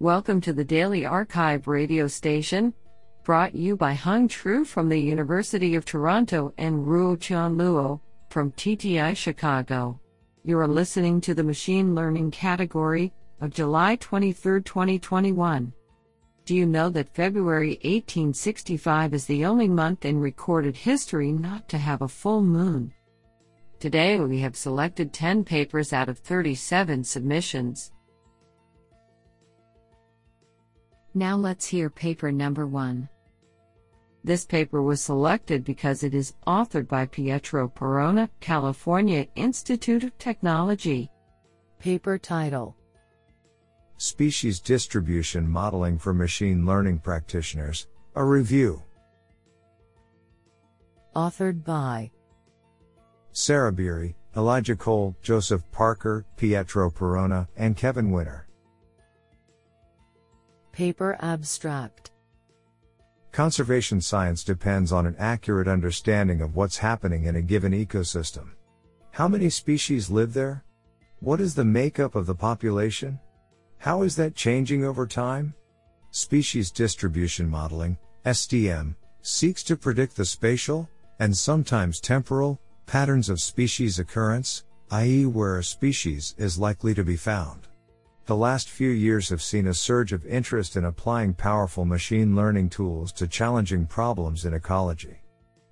Welcome to the Daily arXiv radio station, brought you by Hung Tru from the University of Toronto and Ruotian Luo from TTI Chicago. You are listening to the Machine Learning category of July 23, 2021. Do you know that February 1865 is the only month in recorded history not to have a full moon? Today we have selected 10 papers out of 37 submissions. Now let's hear paper number 1. This paper was selected because it is authored by Pietro Perona, California Institute of Technology. Paper title Species Distribution Modeling for Machine Learning Practitioners, a review. Authored by Sara Beery, Elijah Cole, Joseph Parker, Pietro Perona, and Kevin Winner. Paper Abstract Conservation science depends on an accurate understanding of what's happening in a given ecosystem. How many species live there? What is the makeup of the population? How is that changing over time? Species distribution modeling, SDM, seeks to predict the spatial, and sometimes temporal, patterns of species occurrence, i.e., where a species is likely to be found. The last few years have seen a surge of interest in applying powerful machine learning tools to challenging problems in ecology.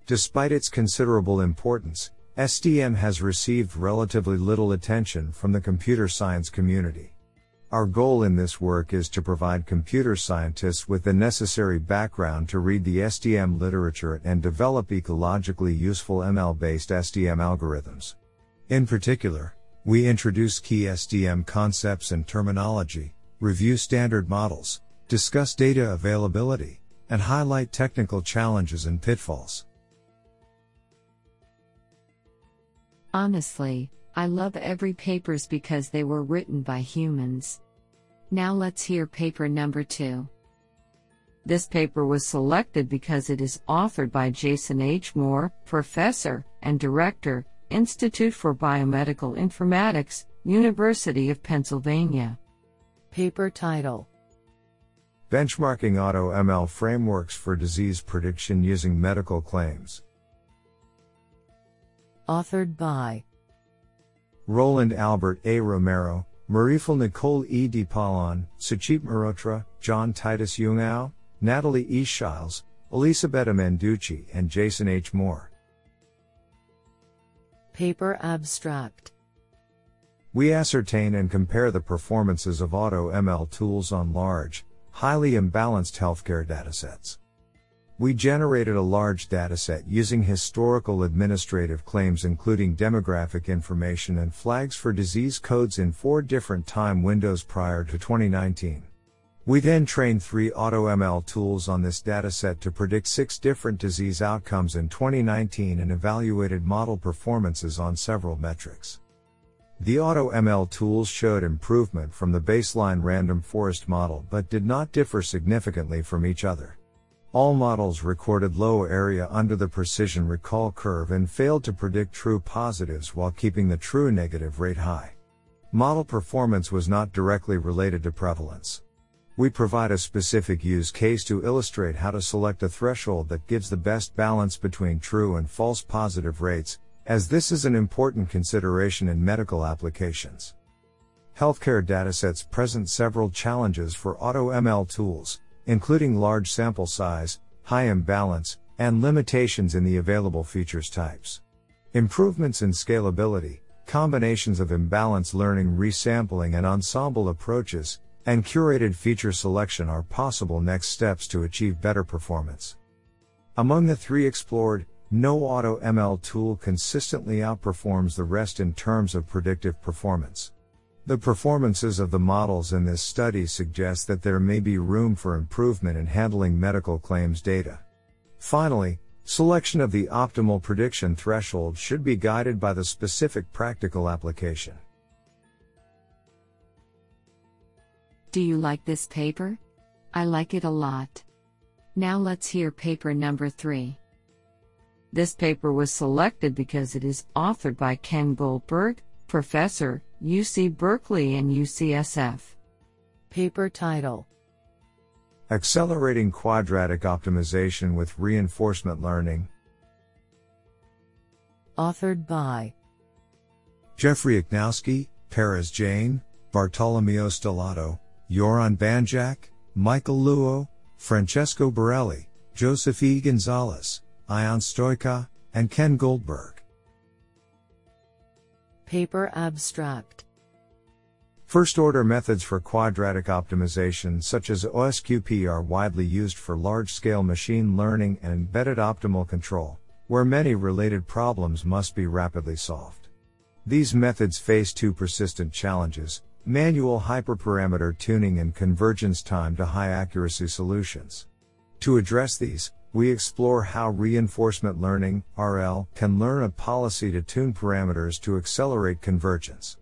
Despite its considerable importance, SDM has received relatively little attention from the computer science community. Our goal in this work is to provide computer scientists with the necessary background to read the SDM literature and develop ecologically useful ML based SDM algorithms. In particular, we introduce key SDM concepts and terminology, review standard models, discuss data availability, and highlight technical challenges and pitfalls. Honestly, I love every papers because they were written by humans. Now let's hear paper number 2. This paper was selected because it is authored by Jason H. Moore, professor and director, Institute for Biomedical Informatics, University of Pennsylvania. Paper title Benchmarking AutoML Frameworks for Disease Prediction Using Medical Claims. Authored by Roland Albert A. Romero, Marifel Nicole E. Deypalan, Suchit Mehrotra, John Titus Jungao, Natalie E. Sheils, Elisabetta Manduchi, and Jason H. Moore. Paper Abstract We ascertain and compare the performances of AutoML tools on large, highly imbalanced healthcare datasets. We generated a large dataset using historical administrative claims including demographic information and flags for disease codes in four different time windows prior to 2019. We then trained three AutoML tools on this dataset to predict six different disease outcomes in 2019 and evaluated model performances on several metrics. The AutoML tools showed improvement from the baseline random forest model but did not differ significantly from each other. All models recorded low area under the precision recall curve and failed to predict true positives while keeping the true negative rate high. Model performance was not directly related to prevalence. We provide a specific use case to illustrate how to select a threshold that gives the best balance between true and false positive rates, as this is an important consideration in medical applications. Healthcare datasets present several challenges for AutoML tools, including large sample size, high imbalance, and limitations in the available features types. Improvements in scalability, combinations of imbalance learning resampling and ensemble approaches, and curated feature selection are possible next steps to achieve better performance. Among the three explored, no auto ML tool consistently outperforms the rest in terms of predictive performance. The performances of the models in this study suggest that there may be room for improvement in handling medical claims data. Finally, selection of the optimal prediction threshold should be guided by the specific practical application. Do you like this paper? I like it a lot. Now let's hear paper number 3. This paper was selected because it is authored by Ken Goldberg, professor, UC Berkeley and UCSF. Paper title Accelerating Quadratic Optimization with Reinforcement Learning. Authored by Jeffrey Ichnowski, Paras Jain, Bartolomeo Stellato, Goran Banjac, Michael Luo, Francesco Borrelli, Joseph E. Gonzalez, Ion Stoica, and Ken Goldberg. Paper abstract First order methods for quadratic optimization, such as OSQP, are widely used for large scale machine learning and embedded optimal control, where many related problems must be rapidly solved. These methods face two persistent challenges manual hyperparameter tuning and convergence time to high accuracy solutions. To address these, we explore how reinforcement learning, RL, can learn a policy to tune parameters to accelerate convergence.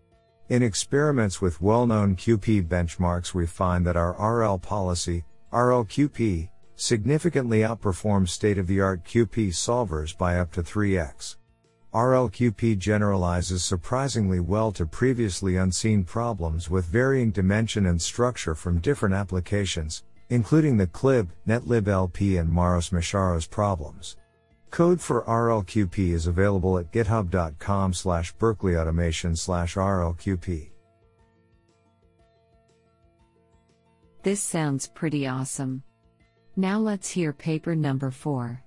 In experiments with well-known QP benchmarks we find that our RL policy, RLQP, significantly outperforms state-of-the-art QP solvers by up to 3x. RLQP generalizes surprisingly well to previously unseen problems with varying dimension and structure from different applications, including the CLIB, NetLib LP and Maros Meszaros problems. Code for RLQP is available at github.com slash berkeleyautomation slash RLQP. This sounds pretty awesome. Now let's hear paper number 4.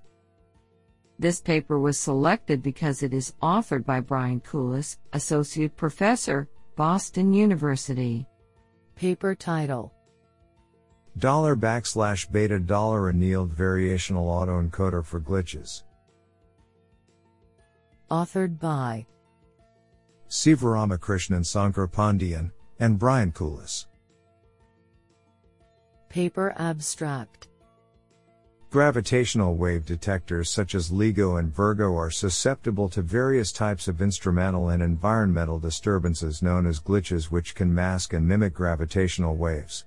This paper was selected because it is authored by Brian Kulis, Associate Professor, Boston University. Paper title Dollar backslash beta dollar annealed variational autoencoder for glitches. Authored by Sivaramakrishnan Sankar Pandian and Brian Kulis. Paper abstract Gravitational wave detectors such as LIGO and Virgo are susceptible to various types of instrumental and environmental disturbances known as glitches which can mask and mimic gravitational waves.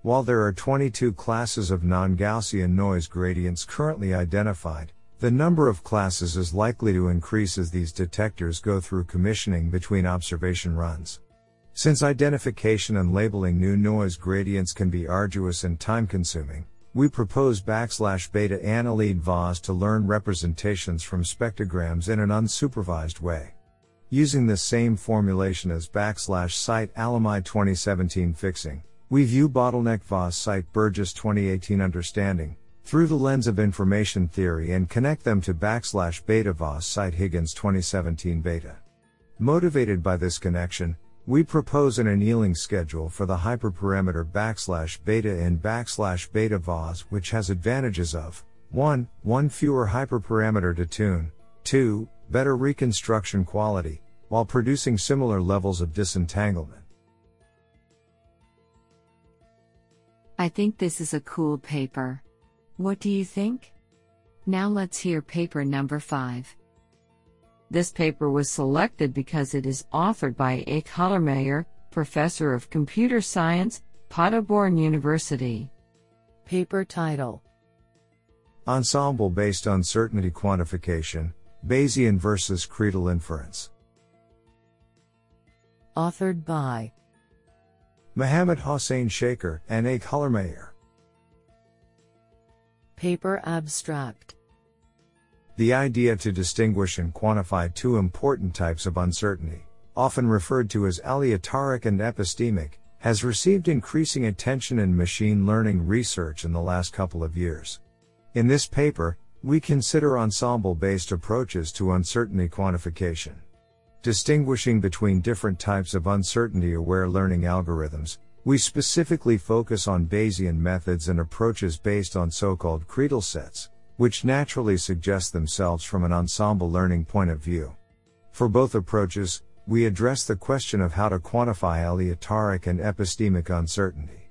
While there are 22 classes of non-Gaussian noise gradients currently identified, the number of classes is likely to increase as these detectors go through commissioning between observation runs. Since identification and labeling new noise gradients can be arduous and time consuming, we propose backslash beta annealed VAEs to learn representations from spectrograms in an unsupervised way. Using the same formulation as backslash cite Alemi 2017 fixing, we view bottleneck VAEs cite Burgess 2018 understanding, through the lens of information theory and connect them to backslash beta VAEs cite Higgins 2017 beta. Motivated by this connection, we propose an annealing schedule for the hyperparameter backslash beta in backslash beta VAEs which has advantages of 1. 1 fewer hyperparameter to tune, 2. better reconstruction quality, while producing similar levels of disentanglement. I think this is a cool paper. What do you think? Now let's hear paper number 5. This paper was selected because it is authored by Eyke Hüllermeier, Professor of Computer Science, Paderborn University. Paper title Ensemble based uncertainty quantification, Bayesian versus Credal inference. Authored by Mohammed Hossein Shaker and Eyke Hüllermeier. Paper abstract The idea to distinguish and quantify two important types of uncertainty, often referred to as aleatoric and epistemic, has received increasing attention in machine learning research in the last couple of years. In this paper, we consider ensemble based approaches to uncertainty quantification. Distinguishing between different types of uncertainty aware learning algorithms, we specifically focus on Bayesian methods and approaches based on so-called credal sets, which naturally suggest themselves from an ensemble learning point of view. For both approaches, we address the question of how to quantify aleatoric and epistemic uncertainty.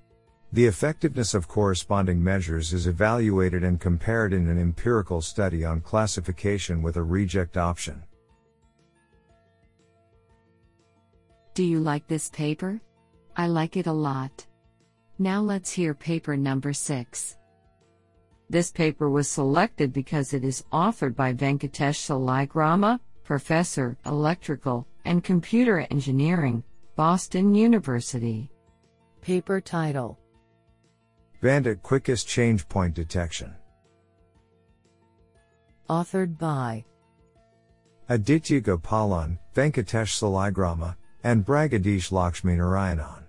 The effectiveness of corresponding measures is evaluated and compared in an empirical study on classification with a reject option. Do you like this paper? I like it a lot. Now let's hear paper number 6. This paper was selected because it is authored by Venkatesh Saligrama, Professor, Electrical and Computer Engineering, Boston University. Paper title Bandit Quickest Change Point Detection. Authored by Aditya Gopalan, Venkatesh Saligrama, and Braghadeesh Lakshminarayanan.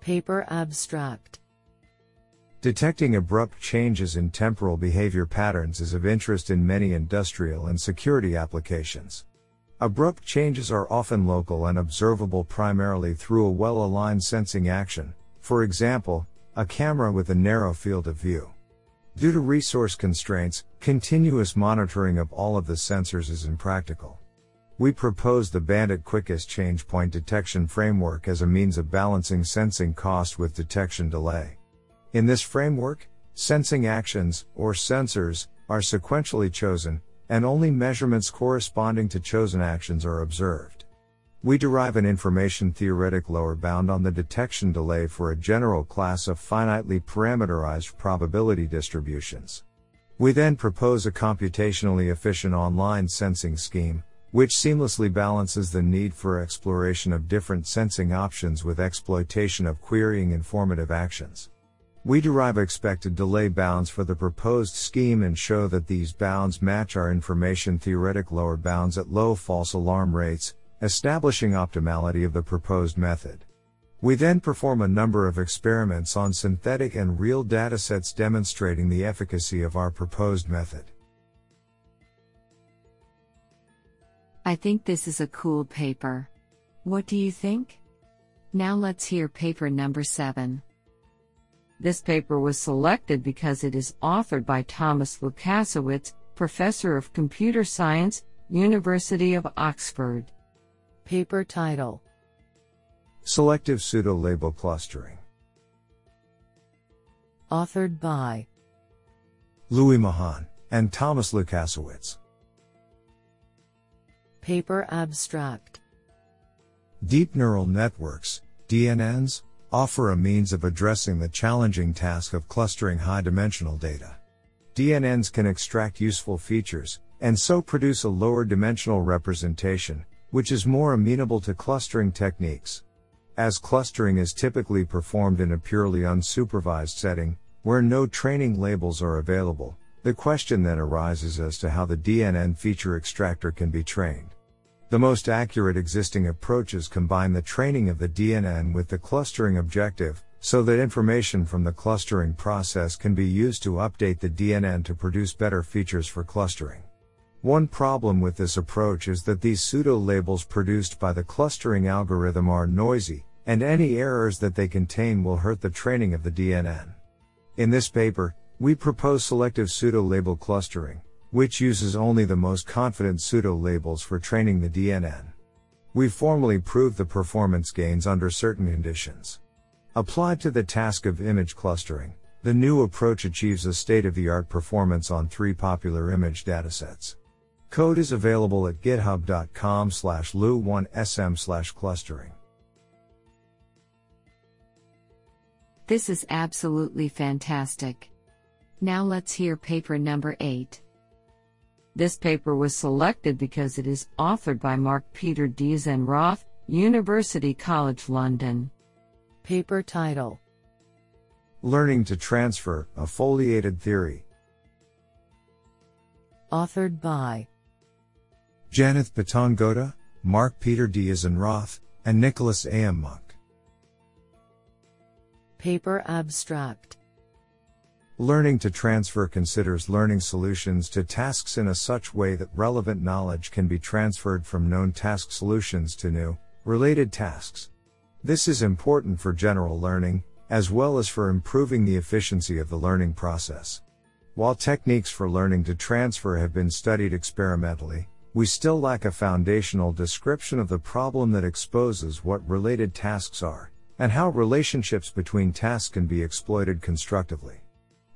Paper Abstract Detecting abrupt changes in temporal behavior patterns is of interest in many industrial and security applications. Abrupt changes are often local and observable primarily through a well aligned sensing action, for example, a camera with a narrow field of view. Due to resource constraints, continuous monitoring of all of the sensors is impractical. We propose the Bandit Quickest Change Point Detection Framework as a means of balancing sensing cost with detection delay. In this framework, sensing actions, or sensors, are sequentially chosen, and only measurements corresponding to chosen actions are observed. We derive an information theoretic lower bound on the detection delay for a general class of finitely parameterized probability distributions. We then propose a computationally efficient online sensing scheme, which seamlessly balances the need for exploration of different sensing options with exploitation of querying informative actions. We derive expected delay bounds for the proposed scheme and show that these bounds match our information theoretic lower bounds at low false alarm rates, establishing optimality of the proposed method. We then perform a number of experiments on synthetic and real datasets demonstrating the efficacy of our proposed method. I think this is a cool paper. What do you think? Now let's hear paper number 7. This paper was selected because it is authored by Thomas Lukasiewicz, Professor of Computer Science, University of Oxford. Paper title Selective Pseudo Label Clustering. Authored by Louis Mahon and Thomas Lukasiewicz. Paper Abstract Deep neural networks, DNNs, offer a means of addressing the challenging task of clustering high dimensional data. DNNs can extract useful features, and so produce a lower dimensional representation, which is more amenable to clustering techniques. As clustering is typically performed in a purely unsupervised setting, where no training labels are available, the question then arises as to how the DNN feature extractor can be trained. The most accurate existing approaches combine the training of the DNN with the clustering objective, so that information from the clustering process can be used to update the DNN to produce better features for clustering. One problem with this approach is that these pseudo labels produced by the clustering algorithm are noisy, and any errors that they contain will hurt the training of the DNN. In this paper, we propose selective pseudo label clustering, which uses only the most confident pseudo labels for training the DNN. We formally prove the performance gains under certain conditions. Applied to the task of image clustering, the new approach achieves a state of the art performance on three popular image datasets. Code is available at github.com slash lu1sm slash clustering. This is absolutely fantastic. Now let's hear paper number 8. This paper was selected because it is authored by Marc Peter Deisenroth, University College London. Paper title Learning to Transfer, a Foliated Theory. Authored by Janith Petangoda, Marc Peter Deisenroth, and Nicholas A. M. Monk. Paper Abstract Learning to transfer considers learning solutions to tasks in a such way that relevant knowledge can be transferred from known task solutions to new, related tasks. This is important for general learning, as well as for improving the efficiency of the learning process. While techniques for learning to transfer have been studied experimentally, we still lack a foundational description of the problem that exposes what related tasks are, and how relationships between tasks can be exploited constructively.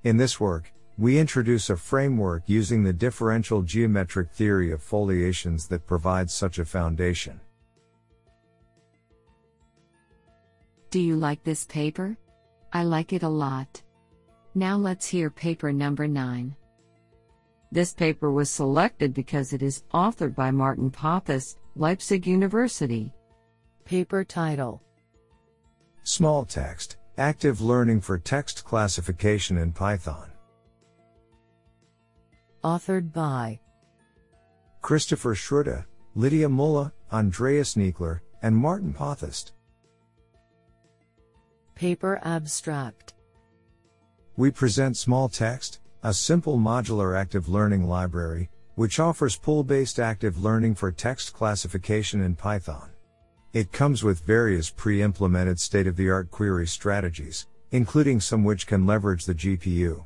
In this work, we introduce a framework using the differential geometric theory of foliations that provides such a foundation. Do you like this paper? I like it a lot. Now let's hear paper number 9. This paper was selected because it is authored by Martin Pappes, Leipzig University. Paper title Small text, Active Learning for Text Classification in Python. Authored by Christopher Schroeder, Lydia Müller, Andreas Niekler, and Martin Potthast. Paper Abstract We present Small Text, a simple modular active learning library, which offers pool based active learning for text classification in Python. It comes with various pre implemented state of the art query strategies, including some which can leverage the GPU.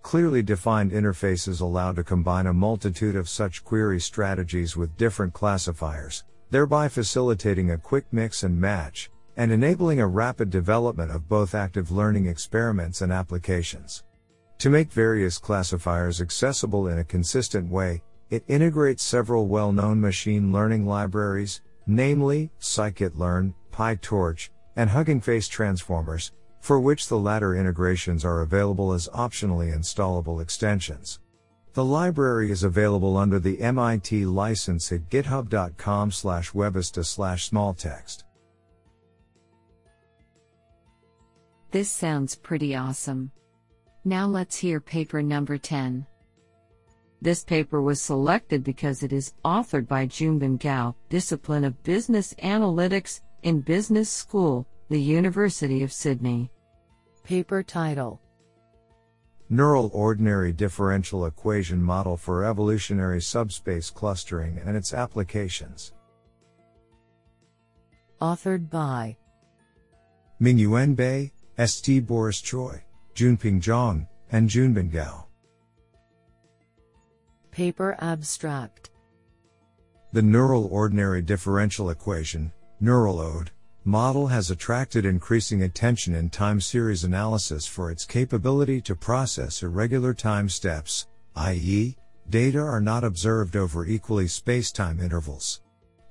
Clearly defined interfaces allow to combine a multitude of such query strategies with different classifiers, thereby facilitating a quick mix and match, and enabling a rapid development of both active learning experiments and applications. To make various classifiers accessible in a consistent way, it integrates several well known machine learning libraries, namely scikit-learn, PyTorch, and Hugging Face transformers, for which the latter integrations are available as optionally installable extensions. The library is available under the MIT license at github.com slash webasta slash smalltext. This sounds pretty awesome. Now let's hear paper number 10. This paper was selected because it is authored by Junbin Gao, Discipline of Business Analytics, in Business School, the University of Sydney. Paper title Neural Ordinary Differential Equation Model for Evolutionary Subspace Clustering and its Applications. Authored by Mingyuan Bai, St. Boris Choy, Junping Zhang, and Junbin Gao. Paper Abstract The neural ordinary differential equation, neural ODE, model has attracted increasing attention in time series analysis for its capability to process irregular time steps, i.e., data are not observed over equally space-time intervals.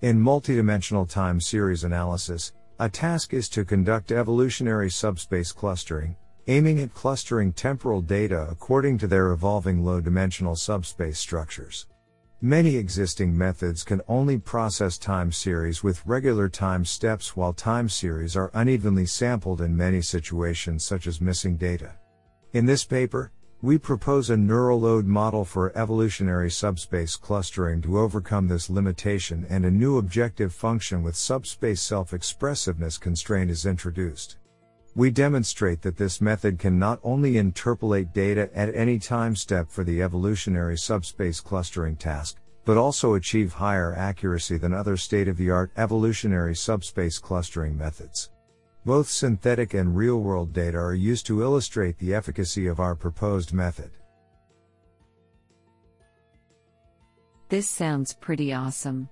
In multidimensional time series analysis, a task is to conduct evolutionary subspace clustering, aiming at clustering temporal data according to their evolving low dimensional subspace structures. Many existing methods can only process time series with regular time steps while time series are unevenly sampled in many situations such as missing data. In this paper, we propose a neural ODE model for evolutionary subspace clustering to overcome this limitation and a new objective function with subspace self-expressiveness constraint is introduced. We demonstrate that this method can not only interpolate data at any time step for the evolutionary subspace clustering task, but also achieve higher accuracy than other state of the art evolutionary subspace clustering methods. Both synthetic and real world data are used to illustrate the efficacy of our proposed method. This sounds pretty awesome.